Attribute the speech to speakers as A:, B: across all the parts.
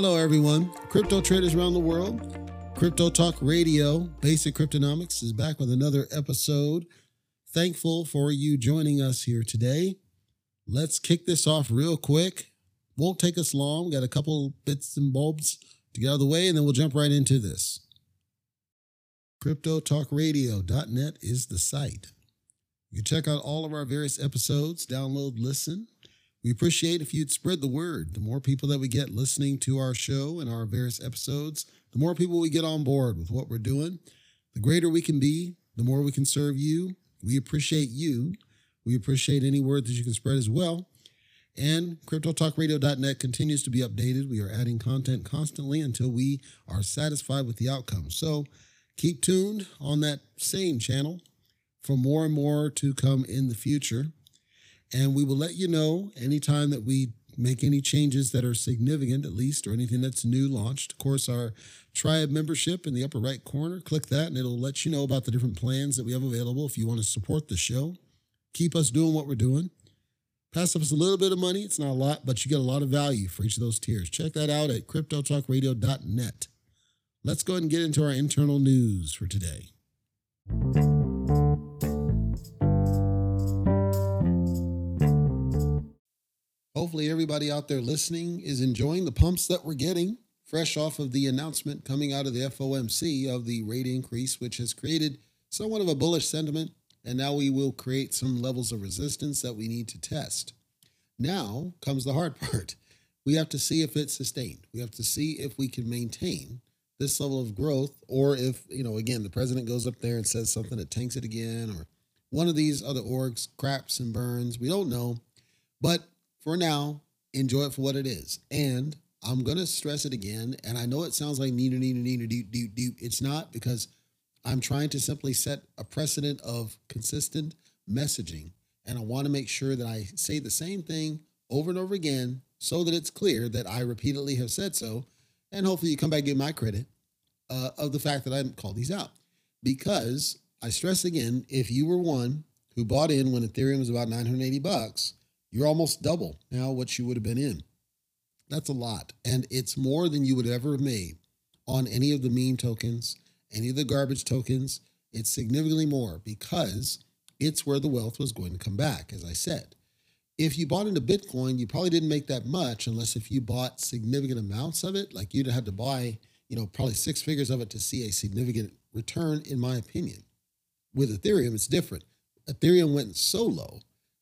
A: Hello, everyone. Crypto traders around the world. Crypto Talk Radio, Basic Cryptonomics, is back with another episode. Thankful for you joining us here today. Let's kick this off real quick. Won't take us long. Got a couple bits and bulbs to get out of the way, and then we'll jump right into this. CryptoTalkRadio.net is the site. You can check out all of our various episodes, download, listen. We appreciate if you'd spread the word. The more people that we get listening to our show and our various episodes, the more people we get on board with what we're doing, the greater we can be, the more we can serve you. We appreciate you. We appreciate any word that you can spread as well. And CryptoTalkRadio.net continues to be updated. We are adding content constantly until we are satisfied with the outcome. So keep tuned on that same channel for more and more to come in the future. And we will let you know anytime that we make any changes that are significant, at least, or anything that's new launched. Of course, our tribe membership in the upper right corner, click that and it'll let you know about the different plans that we have available if you want to support the show. Keep us doing what we're doing. Pass us a little bit of money. It's not a lot, but you get a lot of value for each of those tiers. Check that out at cryptotalkradio.net. Let's go ahead and get into our internal news for today. Hopefully, everybody out there listening is enjoying the pumps that we're getting, fresh off of the announcement coming out of the FOMC of the rate increase, which has created somewhat of a bullish sentiment. And now we will create some levels of resistance that we need to test. Now comes the hard part. We have to see if it's sustained. We have to see if we can maintain this level of growth, or if, you know, again, the president goes up there and says something that tanks it again, or one of these other orgs craps and burns. We don't know. But for now, enjoy it for what it is. And I'm to stress it again. And I know it sounds like needle, needle, needle, doop, doop, doop. It's not because I'm trying to simply set a precedent of consistent messaging. And I want to make sure that I say the same thing over and over again so that it's clear that I repeatedly have said so. And hopefully you come back and give my credit uh, of the fact that I called these out. Because I stress again, if you were one who bought in when Ethereum was about 980 bucks, you're almost double now what you would have been in. That's a lot. And it's more than you would ever have made on any of the meme tokens, any of the garbage tokens. It's significantly more because it's where the wealth was going to come back, as I said. If you bought into Bitcoin, you probably didn't make that much unless if you bought significant amounts of it, like you'd have to buy, you know, probably six figures of it to see a significant return, in my opinion. With Ethereum, it's different. Ethereum went so low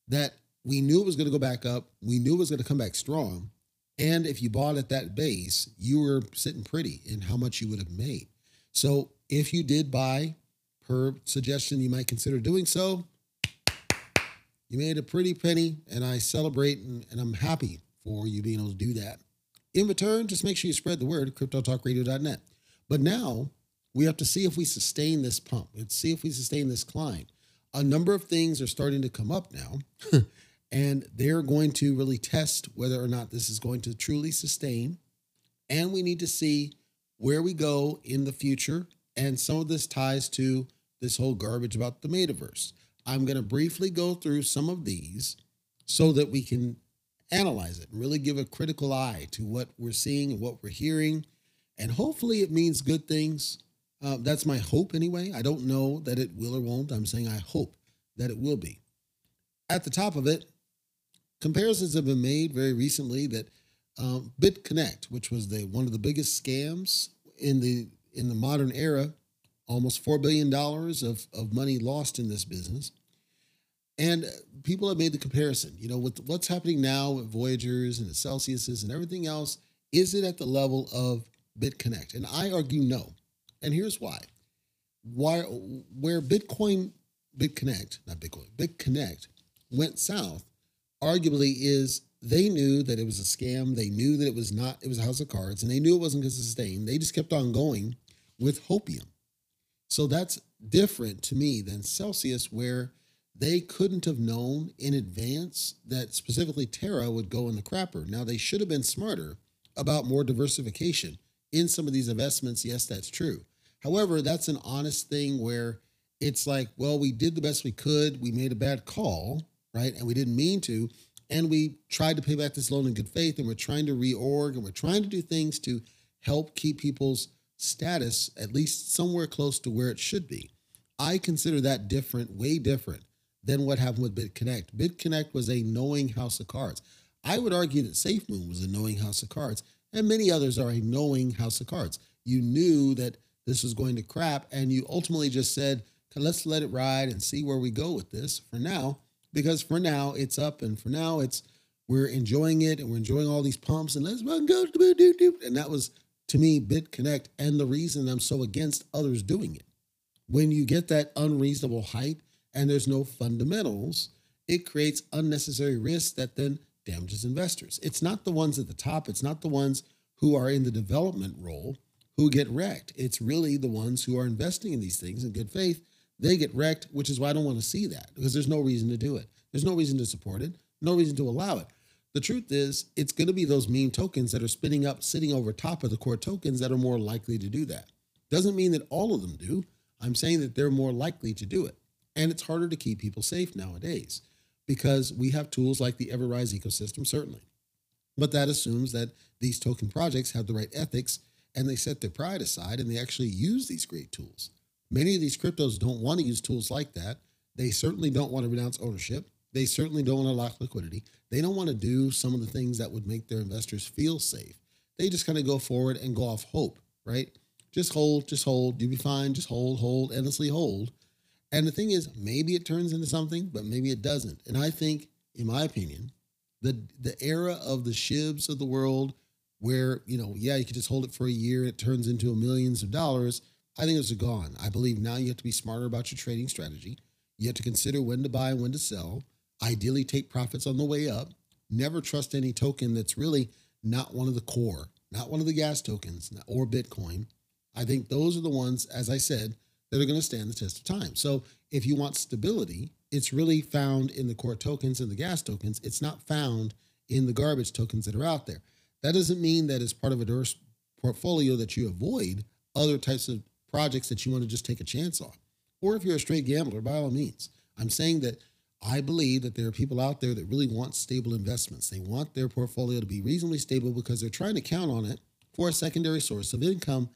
A: that we knew it was going to go back up. We knew it was going to come back strong. And if you bought at that base, you were sitting pretty in how much you would have made. So if you did buy per suggestion, you might consider doing so. You made a pretty penny, and I celebrate and, and I'm happy for you being able to do that. In return, just make sure you spread the word, cryptotalkradio.net. But now we have to see if we sustain this pump. Let's see if we sustain this climb. A number of things are starting to come up now. and they're going to really test whether or not this is going to truly sustain. And we need to see where we go in the future. And some of this ties to this whole garbage about the metaverse. I'm going to briefly go through some of these so that we can analyze it and really give a critical eye to what we're seeing and what we're hearing. And hopefully it means good things. Uh, that's my hope anyway. I don't know that it will or won't. I'm saying I hope that it will be. At the top of it, comparisons have been made very recently that um, BitConnect, which was the one of the biggest scams in the in the modern era, almost four billion dollars of of money lost in this business, and people have made the comparison. You know, with what's happening now with Voyagers and the Celsiuses and everything else, is it at the level of BitConnect? And I argue no. And here's why: why where Bitcoin, BitConnect, not Bitcoin, BitConnect went south arguably is they knew that it was a scam. They knew that it was not, it was a house of cards, and they knew it wasn't going to sustain. They just kept on going with hopium. So that's different to me than Celsius, where they couldn't have known in advance that specifically Terra would go in the crapper. Now, they should have been smarter about more diversification in some of these investments. Yes, that's true. However, that's an honest thing where it's like, well, we did the best we could. We made a bad call right? And we didn't mean to. and we tried to pay back this loan in good faith and we're trying to reorg and we're trying to do things to help keep people's status at least somewhere close to where it should be. I consider that different, way different than what happened with BitConnect. BitConnect was a knowing house of cards. I would argue that SafeMoon was a knowing house of cards, and many others are a knowing house of cards. You knew that this was going to crap, and you ultimately just said, let's let it ride and see where we go with this for now, because for now it's up, and for now it's we're enjoying it and we're enjoying all these pumps, and let's go. And that was to me BitConnect, and the reason I'm so against others doing it. When you get that unreasonable hype and there's no fundamentals, it creates unnecessary risk that then damages investors. It's not the ones at the top, it's not the ones who are in the development role who get wrecked. It's really the ones who are investing in these things in good faith. They get wrecked, which is why I don't want to see that because there's no reason to do it. There's no reason to support it, no reason to allow it. The truth is, it's going to be those meme tokens that are spinning up, sitting over top of the core tokens that are more likely to do that. Doesn't mean that all of them do. I'm saying that they're more likely to do it. And it's harder to keep people safe nowadays because we have tools like the Everrise ecosystem, certainly. But that assumes that these token projects have the right ethics and they set their pride aside and they actually use these great tools. Many of these cryptos don't want to use tools like that. They certainly don't want to renounce ownership. They certainly don't want to lock liquidity. They don't want to do some of the things that would make their investors feel safe. They just kind of go forward and go off hope, right? Just hold, just hold. You'll be fine. Just hold, hold, endlessly hold. And the thing is, maybe it turns into something, but maybe it doesn't. And I think, in my opinion, the the era of the shibs of the world, where you know, yeah, you could just hold it for a year, it turns into millions of dollars. I think those are gone. I believe now you have to be smarter about your trading strategy. You have to consider when to buy and when to sell. Ideally, take profits on the way up. Never trust any token that's really not one of the core, not one of the gas tokens or Bitcoin. I think those are the ones, as I said, that are going to stand the test of time. So if you want stability, it's really found in the core tokens and the gas tokens. It's not found in the garbage tokens that are out there. That doesn't mean that as part of a diverse portfolio that you avoid other types of projects that you want to just take a chance on. Or if you're a straight gambler, by all means. I'm saying that I believe that there are people out there that really want stable investments. They want their portfolio to be reasonably stable because they're trying to count on it for a secondary source of income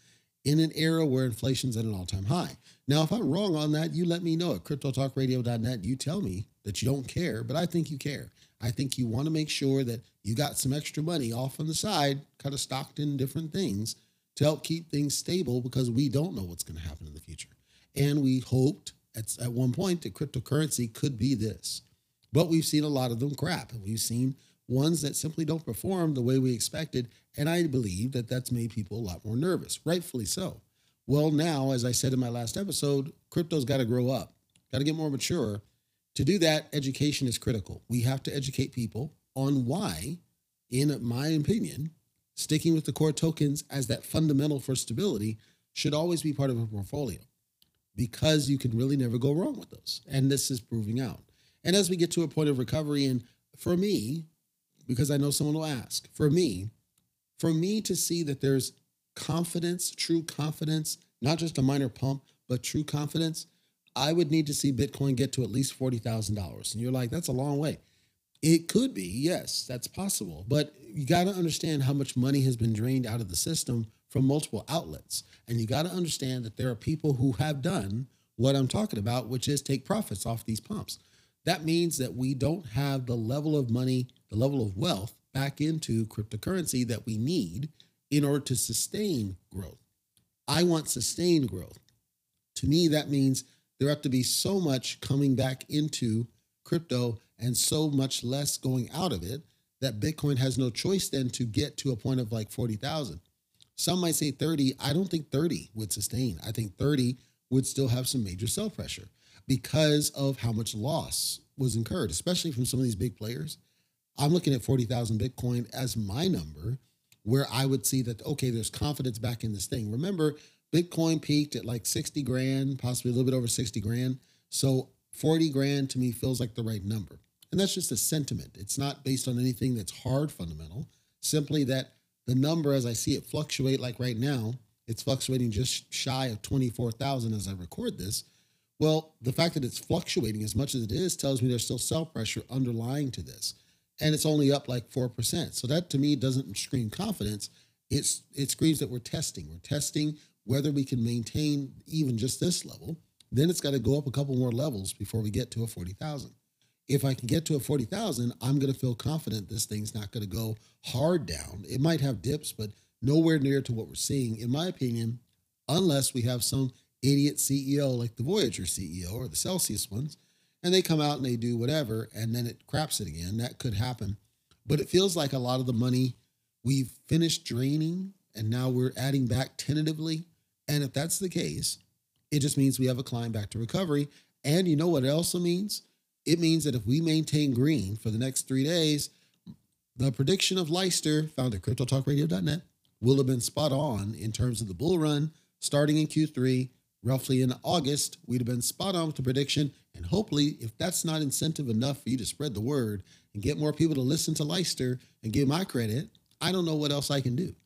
A: in an era where inflation's at an all-time high. Now, if I'm wrong on that, you let me know at cryptotalkradio.net. You tell me that you don't care, but I think you care. I think you want to make sure that you got some extra money off on the side, kind of stocked in different things to help keep things stable because we don't know what's going to happen in the future. And we hoped at, at one point that cryptocurrency could be this. But we've seen a lot of them crap, we've seen ones that simply don't perform the way we expected. And I believe that that's made people a lot more nervous, rightfully so. Well, now, as I said in my last episode, crypto's got to grow up, got to get more mature. To do that, education is critical. We have to educate people on why, in my opinion, sticking with the core tokens as that fundamental for stability should always be part of a portfolio because you can really never go wrong with those. And this is proving out. And as we get to a point of recovery, and for me, because I know someone will ask, for me, for me to see that there's confidence, true confidence, not just a minor pump, but true confidence, I would need to see Bitcoin get to at least $40,000. And you're like, that's a long way. It could be, yes, that's possible. But you got to understand how much money has been drained out of the system from multiple outlets. And you got to understand that there are people who have done what I'm talking about, which is take profits off these pumps. That means that we don't have the level of money, the level of wealth back into cryptocurrency that we need in order to sustain growth. I want sustained growth. To me, that means there have to be so much coming back into crypto and so much less going out of it that Bitcoin has no choice then to get to a point of like 40,000. Some might say 30. I don't think 30 would sustain. I think 30 would still have some major sell pressure because of how much loss was incurred, especially from some of these big players. I'm looking at 40,000 Bitcoin as my number where I would see that, okay, there's confidence back in this thing. Remember, Bitcoin peaked at like 60 grand, possibly a little bit over 60 grand. So 40 grand to me feels like the right number. And that's just a sentiment. It's not based on anything that's hard fundamental, simply that the number as I see it fluctuate like right now, it's fluctuating just shy of 24,000 as I record this. Well, the fact that it's fluctuating as much as it is tells me there's still sell pressure underlying to this. and it's only up like 4%. So that to me doesn't scream confidence. It's it screams that we're testing. We're testing whether we can maintain even just this level. Then it's got to go up a couple more levels before we get to a 40,000. If I can get to a 40,000, I'm going to feel confident this thing's not going to go hard down. It might have dips, but nowhere near to what we're seeing, in my opinion, unless we have some idiot CEO like the Voyager CEO or the Celsius ones, and they come out and they do whatever, and then it craps it again. That could happen. But it feels like a lot of the money we've finished draining and now we're adding back tentatively. And if that's the case, it just means we have a climb back to recovery. And you know what it also means? It means that if we maintain green for the next three days, the prediction of Leister, found at cryptotalkradio.net, will have been spot on in terms of the bull run starting in Q3. Roughly in August, we'd have been spot on with the prediction. And hopefully, if that's not incentive enough for you to spread the word and get more people to listen to Leister and give my credit, I don't know what else I can do.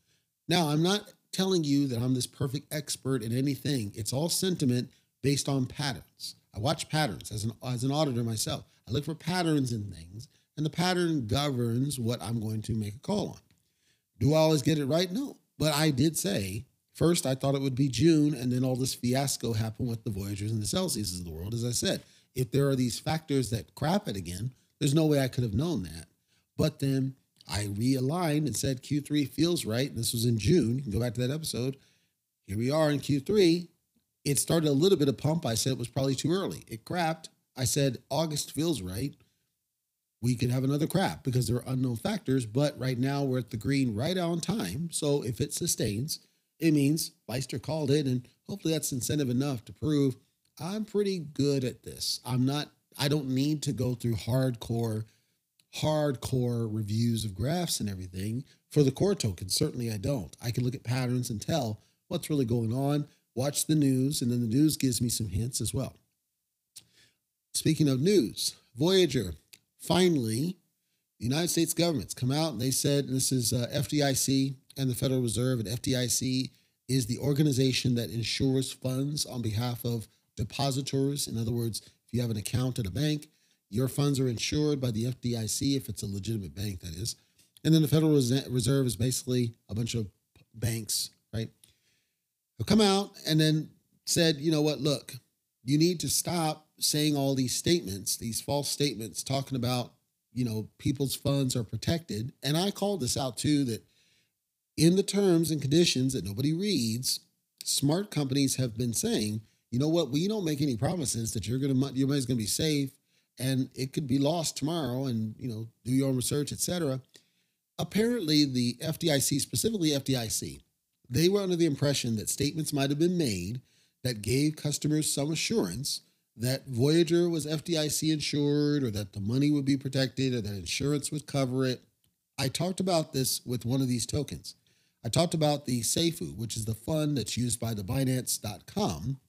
A: Now, I'm not telling you that I'm this perfect expert in anything. It's all sentiment based on patterns. I watch patterns as an as an auditor myself. I look for patterns in things, and the pattern governs what I'm going to make a call on. Do I always get it right? No. But I did say first I thought it would be June, and then all this fiasco happened with the Voyagers and the Celsius of the world. As I said, if there are these factors that crap it again, there's no way I could have known that. But then I realigned and said Q3 feels right. And this was in June. You can go back to that episode. Here we are in Q3. It started a little bit of pump. I said it was probably too early. It crapped. I said August feels right. We could have another crap because there are unknown factors, but right now we're at the green right on time. So if it sustains, it means Leister called it, and hopefully that's incentive enough to prove I'm pretty good at this. I'm not, I don't need to go through hardcore hardcore reviews of graphs and everything for the core token. Certainly, I don't. I can look at patterns and tell what's really going on, watch the news, and then the news gives me some hints as well. Speaking of news, Voyager finally, the United States government's come out and they said and this is uh, FDIC and the Federal Reserve, and FDIC is the organization that insures funds on behalf of depositors. In other words, if you have an account at a bank, your funds are insured by the FDIC if it's a legitimate bank, that is. And then the Federal Reserve is basically a bunch of banks? Have come out and then said, you know what, look, you need to stop saying all these statements, these false statements, talking about, you know, people's funds are protected. And I called this out too that in the terms and conditions that nobody reads, smart companies have been saying, you know what, we don't make any promises that you're gonna your money's gonna be safe and it could be lost tomorrow and you know do your own research etc apparently the fdic specifically fdic they were under the impression that statements might have been made that gave customers some assurance that voyager was fdic insured or that the money would be protected or that insurance would cover it. I talked about this with one of these tokens. I talked about the SAFU which is the fund that's used by the binance.com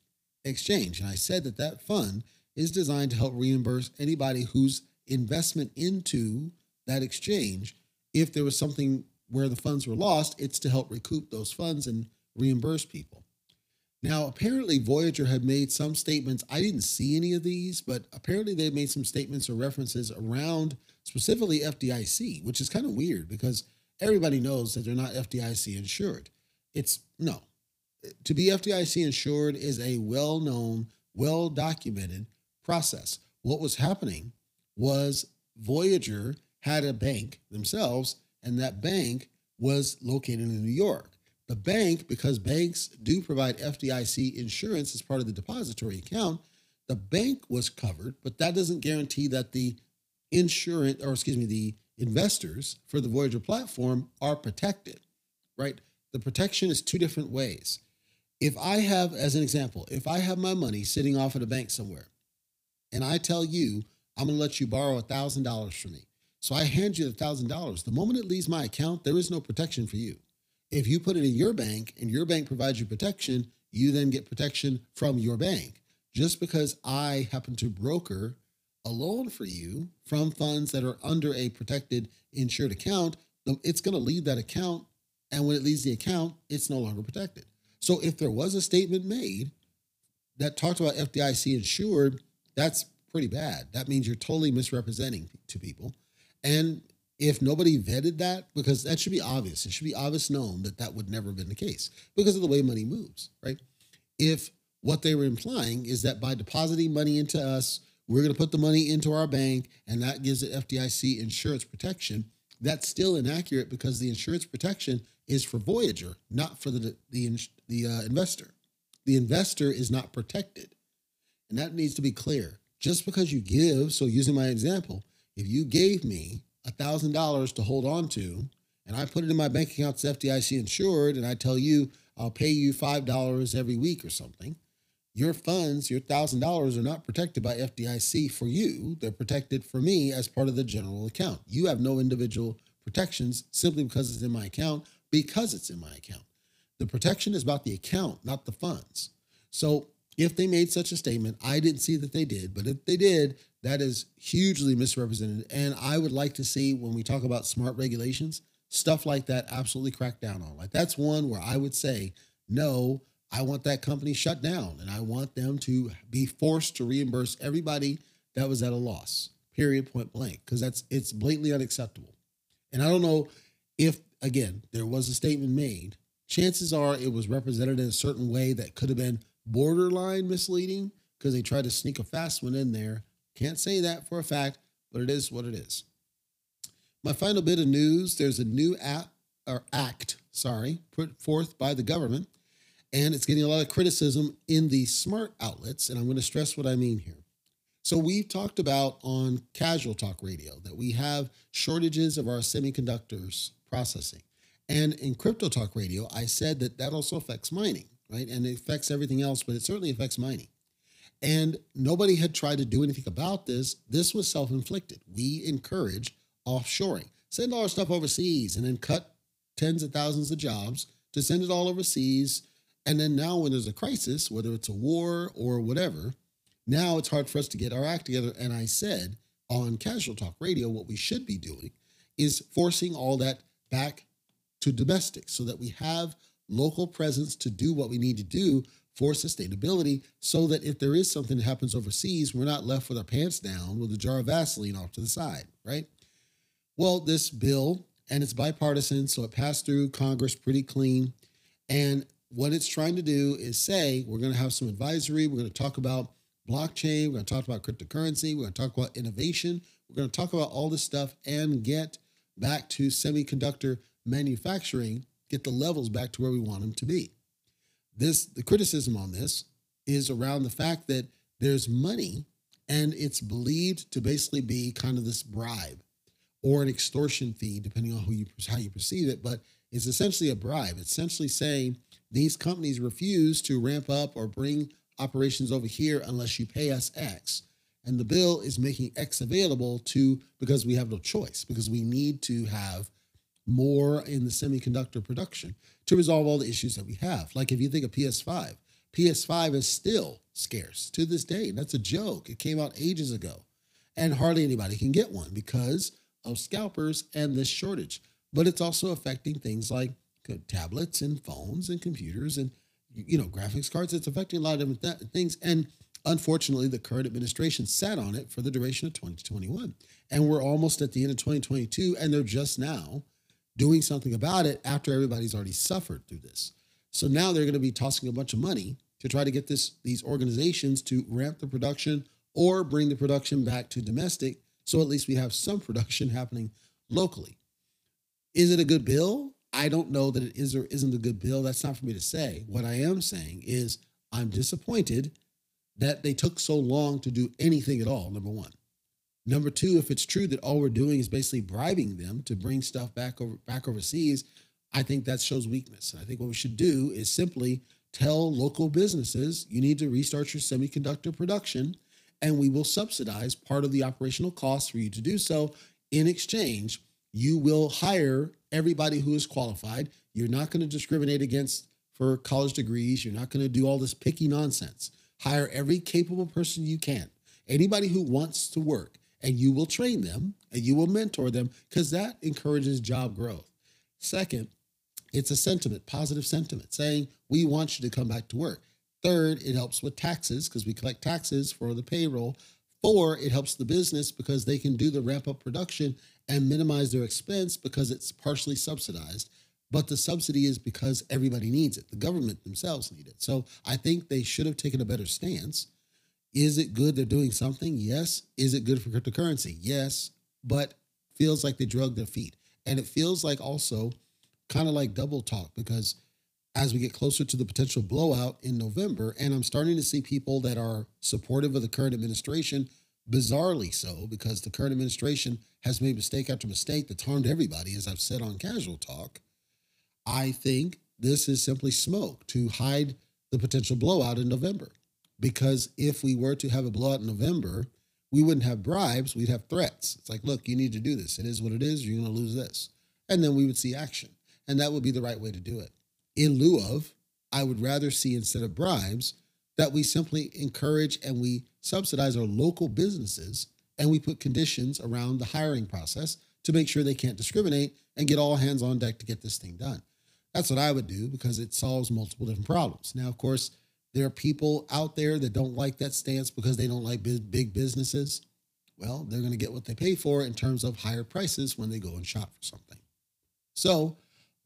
A: exchange. And i said that that fund is designed to help reimburse anybody whose investment into that exchange, if there was something where the funds were lost, it's to help recoup those funds and reimburse people. Now, apparently, Voyager had made some statements. I didn't see any of these, but apparently, they made some statements or references around specifically FDIC, which is kind of weird because everybody knows that they're not FDIC insured. It's no. To be FDIC insured is a well known, well documented process. What was happening was Voyager had a bank themselves, and that bank was located in New York. The bank, because banks do provide FDIC insurance as part of the depository account, the bank was covered, but that doesn't guarantee that the insurance, or excuse me, the investors for the Voyager platform are protected, right? The protection is two different ways. If I have, as an example, if I have my money sitting off at a bank somewhere and I tell you, I'm going to let you borrow $1,000 from me. So I hand you the $1,000. The moment it leaves my account, there is no protection for you. If you put it in your bank and your bank provides you protection, you then get protection from your bank. Just because I happen to broker a loan for you from funds that are under a protected insured account, it's going to leave that account. And when it leaves the account, it's no longer protected. So if there was a statement made that talked about FDIC insured, that's pretty bad. That means you're totally misrepresenting to people. And if nobody vetted that, because that should be obvious, it should be obvious known that that would never have been the case because of the way money moves, right? If what they were implying is that by depositing money into us, we're going to put the money into our bank and that gives the FDIC insurance protection. That's still inaccurate because the insurance protection is for Voyager, not for the the, the uh, investor. The investor is not protected. And that needs to be clear. Just because you give, so using my example, if you gave me $1,000 to hold on to, and I put it in my bank account, it's FDIC insured, and I tell you I'll pay you $5 every week or something, your funds, your $1,000 are not protected by FDIC for you. They're protected for me as part of the general account. You have no individual protections simply because it's in my account, because it's in my account. The protection is about the account, not the funds. So if they made such a statement, I didn't see that they did, but if they did, that is hugely misrepresented. And I would like to see when we talk about smart regulations, stuff like that absolutely cracked down on. Like that's one where I would say, no, I want that company shut down and I want them to be forced to reimburse everybody that was at a loss, period, point blank, because that's it's blatantly unacceptable. And I don't know if, again, there was a statement made. Chances are it was represented in a certain way that could have been borderline misleading because they tried to sneak a fast one in there. Can't say that for a fact, but it is what it is. My final bit of news there's a new app or act, sorry, put forth by the government and it's getting a lot of criticism in the smart outlets. And I'm going to stress what I mean here. So, we've talked about on Casual Talk Radio that we have shortages of our semiconductors processing. And in Crypto Talk Radio, I said that that also affects mining, right? And it affects everything else, but it certainly affects mining. And nobody had tried to do anything about this. This was self inflicted. We encourage offshoring, send all our stuff overseas, and then cut tens of thousands of jobs to send it all overseas and then now, when there's a crisis, whether it's a war or whatever, now it's hard for us to get our act together. And I said on Casual Talk Radio, what we should be doing is forcing all that back to domestic so that we have local presence to do what we need to do for sustainability so that if there is something that happens overseas, we're not left with our pants down with a jar of Vaseline off to the side, right? Well, this bill, and it's bipartisan, so it passed through Congress pretty clean. And what it's trying to do is say we're going to have some advisory. We're going to talk about blockchain. We're going to talk about cryptocurrency. We're going to talk about innovation. We're going to talk about all this stuff and get back to semiconductor manufacturing, get the levels back to where we want them to be. This the criticism on this is around the fact that there's money and it's believed to basically be kind of this bribe or an extortion fee, depending on who you how you perceive it. But it's essentially a bribe. It's essentially saying these companies refuse to ramp up or bring operations over here unless you pay us X. And the bill is making X available to because we have no choice, because we need to have more in the semiconductor production to resolve all the issues that we have. Like if you think of PS5, PS5 is still scarce to this day. That's a joke. It came out ages ago. And hardly anybody can get one because of scalpers and this shortage. But it's also affecting things like tablets and phones and computers and you know graphics cards. It's affecting a lot of different th- things. And unfortunately, the current administration sat on it for the duration of 2021, and we're almost at the end of 2022, and they're just now doing something about it after everybody's already suffered through this. So now they're going to be tossing a bunch of money to try to get this these organizations to ramp the production or bring the production back to domestic so at least we have some production happening locally. Is it a good bill? I don't know that it is or isn't a good bill. That's not for me to say. What I am saying is I'm disappointed that they took so long to do anything at all, number one. Number two, if it's true that all we're doing is basically bribing them to bring stuff back over back overseas, I think that shows weakness. And I think what we should do is simply tell local businesses you need to restart your semiconductor production and we will subsidize part of the operational costs for you to do so. In exchange, you will hire everybody who is qualified. You're not going to discriminate against for college degrees. You're not going to do all this picky nonsense. Hire every capable person you can, anybody who wants to work, and you will train them and you will mentor them because that encourages job growth. Second, it's a sentiment, positive sentiment, saying, We want you to come back to work. Third, it helps with taxes because we collect taxes for the payroll. Four, it helps the business because they can do the ramp up production and minimize their expense because it's partially subsidized. But the subsidy is because everybody needs it. The government themselves need it. So I think they should have taken a better stance. Is it good they're doing something? Yes. Is it good for cryptocurrency? Yes. But feels like they drug their feet. And it feels like also kind of like double talk because as we get closer to the potential blowout in November, and I'm starting to see people that are supportive of the current administration, bizarrely so, because the current administration has made mistake after mistake that's harmed everybody, as I've said on casual talk. I think this is simply smoke to hide the potential blowout in November. Because if we were to have a blowout in November, we wouldn't have bribes, we'd have threats. It's like, look, you need to do this. It is what it is. You're going to lose this. And then we would see action. And that would be the right way to do it. In lieu of, I would rather see instead of bribes that we simply encourage and we subsidize our local businesses and we put conditions around the hiring process to make sure they can't discriminate and get all hands on deck to get this thing done. That's what I would do because it solves multiple different problems. Now, of course, there are people out there that don't like that stance because they don't like big businesses. Well, they're going to get what they pay for in terms of higher prices when they go and shop for something. So,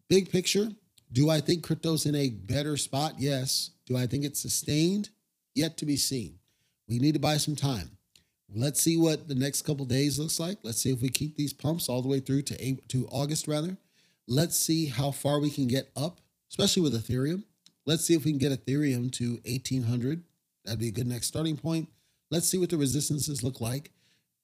A: big picture, do I think crypto's in a better spot? Yes. Do I think it's sustained? Yet to be seen. We need to buy some time. Let's see what the next couple days looks like. Let's see if we keep these pumps all the way through to to August rather. Let's see how far we can get up, especially with Ethereum. Let's see if we can get Ethereum to 1800. That'd be a good next starting point. Let's see what the resistances look like.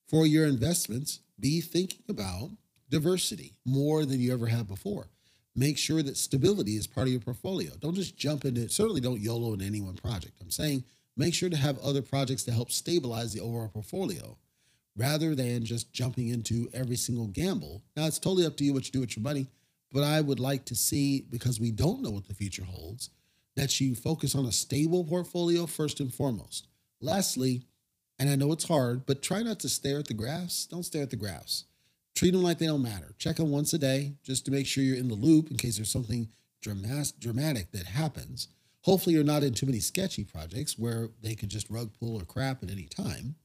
A: For your investments, be thinking about diversity more than you ever have before. Make sure that stability is part of your portfolio. Don't just jump into it. Certainly don't YOLO in any one project. I'm saying make sure to have other projects to help stabilize the overall portfolio rather than just jumping into every single gamble. Now, it's totally up to you what you do with your money, but I would like to see, because we don't know what the future holds, that you focus on a stable portfolio first and foremost. Lastly, and I know it's hard, but try not to stare at the graphs. Don't stare at the graphs. Treat them like they don't matter. Check them once a day just to make sure you're in the loop in case there's something dramatic that happens. Hopefully, you're not in too many sketchy projects where they could just rug pull or crap at any time.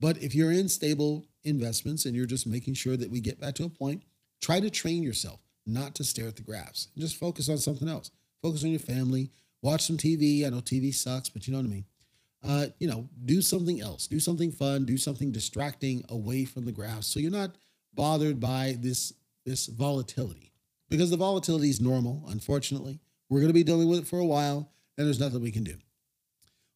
A: But if you're in stable investments and you're just making sure that we get back to a point, try to train yourself not to stare at the graphs. Just focus on something else. Focus on your family, watch some TV. I know TV sucks, but you know what I mean. Uh, you know, do something else. Do something fun. Do something distracting away from the graphs, so you're not bothered by this this volatility because the volatility is normal. Unfortunately, we're going to be dealing with it for a while, and there's nothing we can do.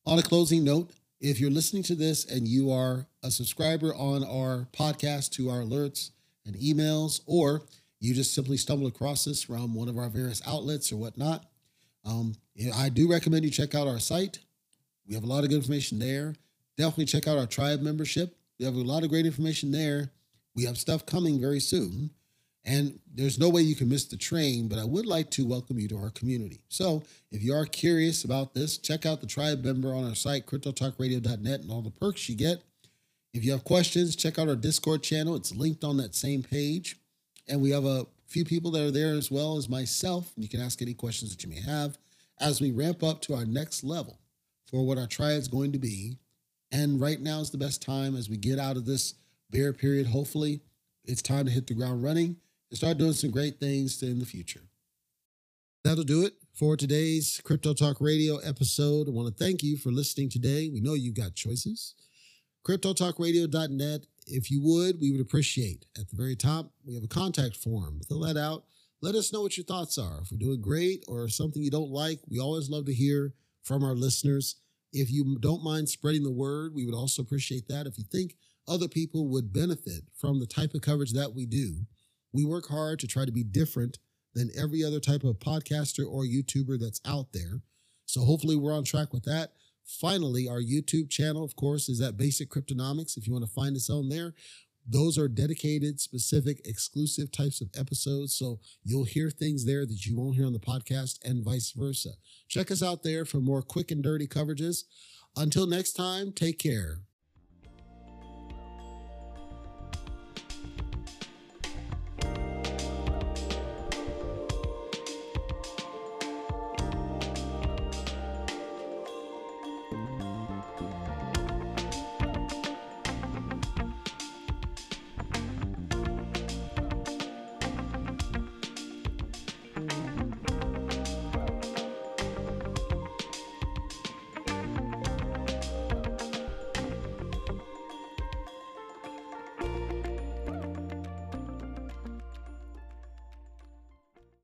A: On a closing note, if you're listening to this and you are a subscriber on our podcast to our alerts and emails, or you just simply stumble across this from one of our various outlets or whatnot, um, I do recommend you check out our site. We have a lot of good information there. Definitely check out our tribe membership. We have a lot of great information there. We have stuff coming very soon. And there's no way you can miss the train, but I would like to welcome you to our community. So if you are curious about this, check out the tribe member on our site, cryptotalkradio.net, and all the perks you get. If you have questions, check out our Discord channel. It's linked on that same page. And we have a few people that are there as well as myself. You can ask any questions that you may have as we ramp up to our next level for what our tribe is going to be. And right now is the best time as we get out of this bear period. Hopefully, it's time to hit the ground running and start doing some great things in the future. That'll do it for today's Crypto Talk Radio episode. I want to thank you for listening today. We know you've got choices. CryptoTalkRadio.net. If you would, we would appreciate. At the very top, we have a contact form. Fill that out. Let us know what your thoughts are. If we're doing great or something you don't like, we always love to hear from our listeners. If you don't mind spreading the word, we would also appreciate that. If you think other people would benefit from the type of coverage that we do. We work hard to try to be different than every other type of podcaster or YouTuber that's out there. So hopefully we're on track with that. Finally, our YouTube channel, of course, is at Basic Cryptonomics. If you want to find us on there, those are dedicated, specific, exclusive types of episodes. So you'll hear things there that you won't hear on the podcast and vice versa. Check us out there for more quick and dirty coverages. Until next time, take care.